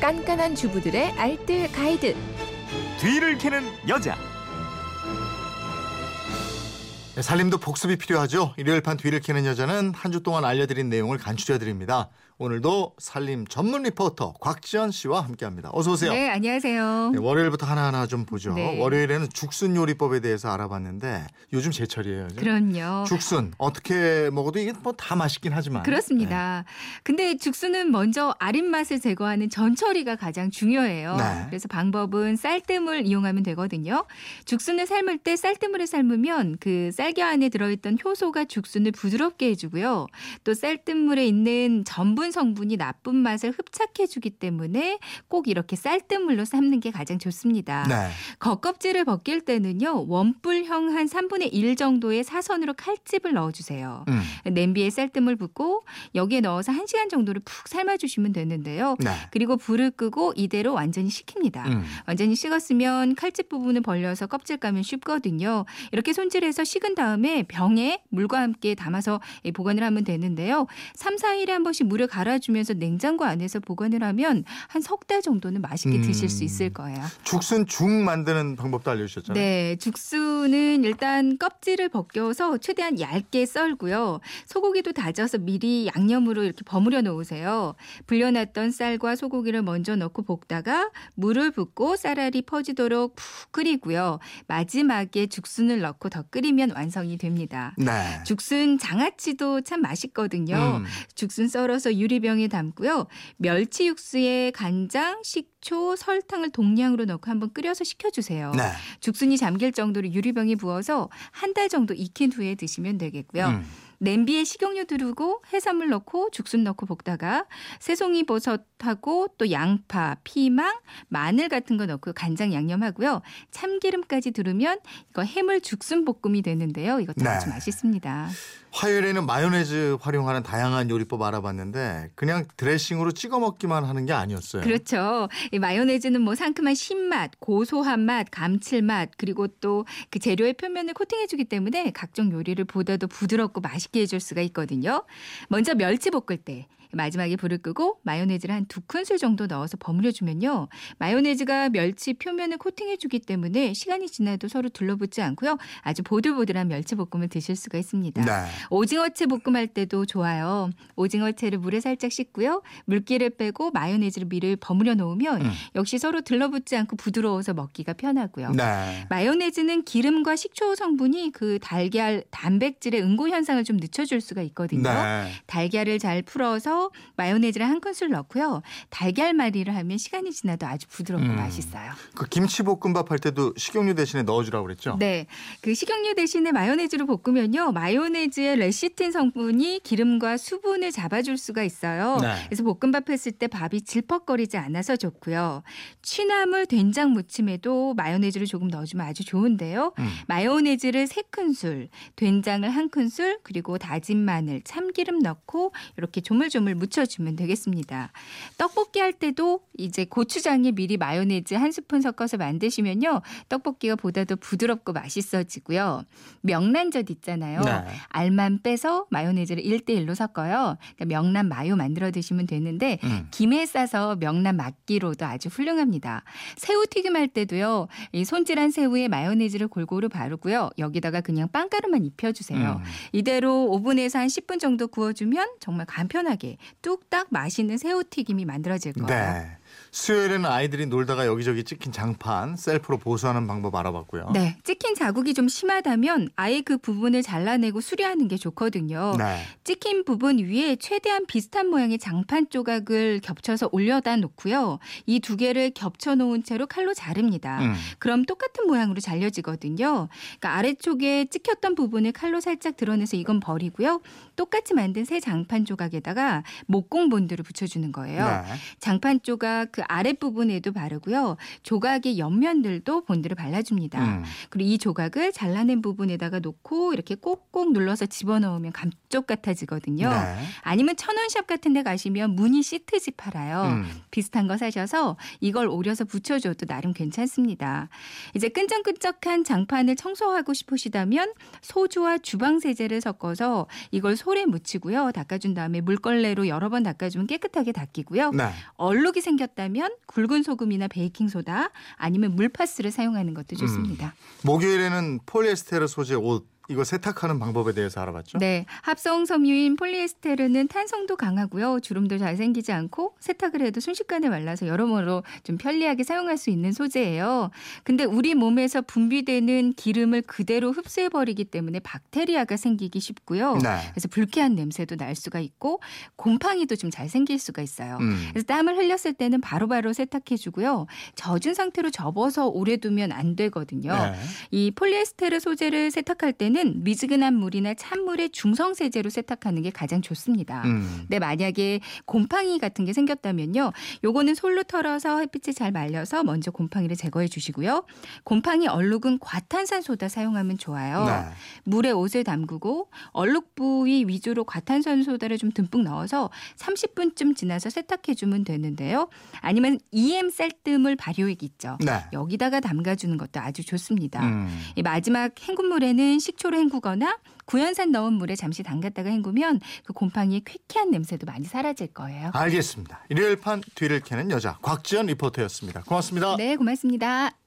깐깐한 주부들의 알뜰 가이드. 뒤를 캐는 여자. 네, 살림도 복습이 필요하죠. 일요일 판 뒤를 캐는 여자는 한 주 동안 알려드린 내용을 간추려 드립니다. 오늘도 살림 전문 리포터 곽지연 씨와 함께합니다. 어서 오세요. 네, 안녕하세요. 네, 월요일부터 하나하나 좀 보죠. 네. 월요일에는 죽순 요리법에 대해서 알아봤는데 요즘 제철이에요. 그죠? 그럼요. 죽순 어떻게 먹어도 이게 뭐 다 맛있긴 하지만 그렇습니다. 근데 죽순은 먼저 아린 맛을 제거하는 전처리가 가장 중요해요. 네. 그래서 방법은 쌀뜨물 이용하면 되거든요. 죽순을 삶을 때 쌀뜨물에 삶으면 그 쌀겨 안에 들어있던 효소가 죽순을 부드럽게 해주고요. 또 쌀뜨물에 있는 전분 성분이 나쁜 맛을 흡착해주기 때문에 꼭 이렇게 쌀뜨물로 삶는 게 가장 좋습니다. 네. 네. 겉껍질을 벗길 때는요 원뿔형 한 3분의 1 정도의 사선으로 칼집을 넣어주세요. 음. 냄비에 쌀뜨물 붓고 여기에 넣어서 1 시간 정도를 푹 삶아주시면 되는데요. 네. 그리고 불을 끄고 이대로 완전히 식힙니다. 음. 완전히 식었으면 칼집 부분을 벌려서 껍질 까면 쉽거든요. 이렇게 손질해서 식은 다음에 병에 물과 함께 담아서 보관을 하면 되는데요. 3, 4일에 한 번씩 물을 갈아주면서 냉장고 안에서 보관을 하면 한 석 달 정도는 맛있게 드실 수 음. 있을 거예요. 죽순 죽 만드는 방법도 알려주셨잖아요. 네, 죽순은 일단 껍질을 벗겨서 최대한 얇게 썰고요. 소고기도 다져서 미리 양념으로 이렇게 버무려 놓으세요. 불려놨던 쌀과 소고기를 먼저 넣고 볶다가 물을 붓고 쌀알이 퍼지도록 푹 끓이고요. 마지막에 죽순을 넣고 더 끓이면 완성이 됩니다. 네. 죽순 장아찌도 참 맛있거든요. 음. 죽순 썰어서 유 리병에 담고요. 멸치 육수에 간장, 식초, 설탕을 동량으로 넣고 한번 끓여서 식혀주세요. 네. 죽순이 잠길 정도로 유리병에 부어서 한 달 정도 익힌 후에 드시면 되겠고요. 음. 냄비에 식용유 두르고 해산물 넣고 죽순 넣고 볶다가 새송이 버섯하고 또 양파, 피망, 마늘 같은 거 넣고 간장 양념하고요. 참기름까지 두르면 이거 해물 죽순 볶음이 되는데요. 이것도 네. 아주 맛있습니다. 화요일에는 마요네즈 활용하는 다양한 요리법 알아봤는데 그냥 드레싱으로 찍어 먹기만 하는 게 아니었어요. 그렇죠. 이 마요네즈는 뭐 상큼한 신맛, 고소한 맛, 감칠맛 그리고 또 그 재료의 표면을 코팅해주기 때문에 각종 요리를 보다도 부드럽고 맛있게 해줄 수가 있거든요. 먼저 멸치 볶을 때 마지막에 불을 끄고 마요네즈를 한 두 큰술 정도 넣어서 버무려주면요. 마요네즈가 멸치 표면을 코팅해주기 때문에 시간이 지나도 서로 둘러붙지 않고요. 아주 보들보들한 멸치볶음을 드실 수가 있습니다. 네. 오징어채 볶음할 때도 좋아요. 오징어채를 물에 살짝 씻고요. 물기를 빼고 마요네즈를 미를 버무려 놓으면 음. 역시 서로 들러붙지 않고 부드러워서 먹기가 편하고요. 네. 마요네즈는 기름과 식초 성분이 그 달걀 단백질의 응고 현상을 좀 늦춰줄 수가 있거든요. 네. 달걀을 잘 풀어 서 마요네즈를 한 큰술 넣고요. 달걀말이를 하면 시간이 지나도 아주 부드럽고 음. 맛있어요. 그 김치볶음밥 할 때도 식용유 대신에 넣어주라고 그랬죠? 네. 그 식용유 대신에 마요네즈를 볶으면요. 마요네즈의 레시틴 성분이 기름과 수분을 잡아줄 수가 있어요. 네. 그래서 볶음밥 했을 때 밥이 질퍽거리지 않아서 좋고요. 취나물 된장 무침에도 마요네즈를 조금 넣어주면 아주 좋은데요. 음. 마요네즈를 세 큰술, 된장을 한 큰술, 그리고 다진 마늘, 참기름 넣고 이렇게 조물조물 묻혀주면 되겠습니다. 떡볶이 할 때도 이제 고추장에 미리 마요네즈 한 스푼 섞어서 만드시면요. 떡볶이가 보다 더 부드럽고 맛있어지고요. 명란젓 있잖아요. 네. 알만 빼서 마요네즈를 1대1로 섞어요. 그러니까 명란 마요 만들어 드시면 되는데 음. 김에 싸서 명란 막기로도 아주 훌륭합니다. 새우 튀김 할 때도요. 이 손질한 새우에 마요네즈를 골고루 바르고요. 여기다가 그냥 빵가루만 입혀주세요. 음. 이대로 오븐에서 한 10분 정도 구워주면 정말 간편하게 뚝딱 맛있는 새우 튀김이 만들어질 거예요. 네. 수요일에는 아이들이 놀다가 여기저기 찍힌 장판 셀프로 보수하는 방법 알아봤고요. 네, 찍힌 자국이 좀 심하다면 아예 그 부분을 잘라내고 수리하는 게 좋거든요. 네. 찍힌 부분 위에 최대한 비슷한 모양의 장판 조각을 겹쳐서 올려다 놓고요. 이 두 개를 겹쳐 놓은 채로 칼로 자릅니다. 음. 그럼 똑같은 모양으로 잘려지거든요. 그러니까 아래쪽에 찍혔던 부분을 칼로 살짝 드러내서 이건 버리고요. 똑같이 만든 새 장판 조각에다가 목공 본드를 붙여주는 거예요. 네. 장판 조각 그 아랫부분에도 바르고요. 조각의 옆면들도 본드를 발라줍니다. 음. 그리고 이 조각을 잘라낸 부분에다가 놓고 이렇게 꼭꼭 눌러서 집어넣으면 감쪽 같아지거든요. 네. 아니면 천원샵 같은 데 가시면 무늬 시트지 팔아요. 음. 비슷한 거 사셔서 이걸 오려서 붙여줘도 나름 괜찮습니다. 이제 끈적끈적한 장판을 청소하고 싶으시다면 소주와 주방세제를 섞어서 이걸 솔에 묻히고요. 닦아준 다음에 물걸레로 여러 번 닦아주면 깨끗하게 닦이고요. 네. 얼룩이 생겼 다 생겼다면 굵은 소금이나 베이킹 소다 아니면 물파스를 사용하는 것도 좋습니다. 목요일에는 폴리에스테르 소재 옷 이거 세탁하는 방법에 대해서 알아봤죠? 네, 합성 섬유인 폴리에스테르는 탄성도 강하고요. 주름도 잘 생기지 않고 세탁을 해도 순식간에 말라서 여러모로 좀 편리하게 사용할 수 있는 소재예요. 근데 우리 몸에서 분비되는 기름을 그대로 흡수해 버리기 때문에 박테리아가 생기기 쉽고요. 네. 그래서 불쾌한 냄새도 날 수가 있고 곰팡이도 좀 잘 생길 수가 있어요. 음. 그래서 땀을 흘렸을 때는 바로바로 세탁해 주고요. 젖은 상태로 접어서 오래 두면 안 되거든요. 네. 이 폴리에스테르 소재를 세탁할 때는 미지근한 물이나 찬물에 중성 세제로 세탁하는 게 가장 좋습니다. 음. 근데 만약에 곰팡이 같은 게 생겼다면요. 요거는 솔로 털어서 햇빛에 잘 말려서 먼저 곰팡이를 제거해 주시고요. 곰팡이 얼룩은 과탄산소다 사용하면 좋아요. 네. 물에 옷을 담그고 얼룩 부위 위주로 과탄산소다를 좀 듬뿍 넣어서 30분쯤 지나서 세탁해 주면 되는데요. 아니면 EM 쌀뜨물 발효액 있죠. 네. 여기다가 담가 주는 것도 아주 좋습니다. 음. 이 마지막 헹군물에는 식초 를 헹구거나 구연산 넣은 물에 잠시 담갔다가 헹구면 그 곰팡이의 쾌쾌한 냄새도 많이 사라질 거예요. 알겠습니다. 일요일 판 뒤를 캐는 여자 곽지연 리포터였습니다. 고맙습니다. 네, 고맙습니다.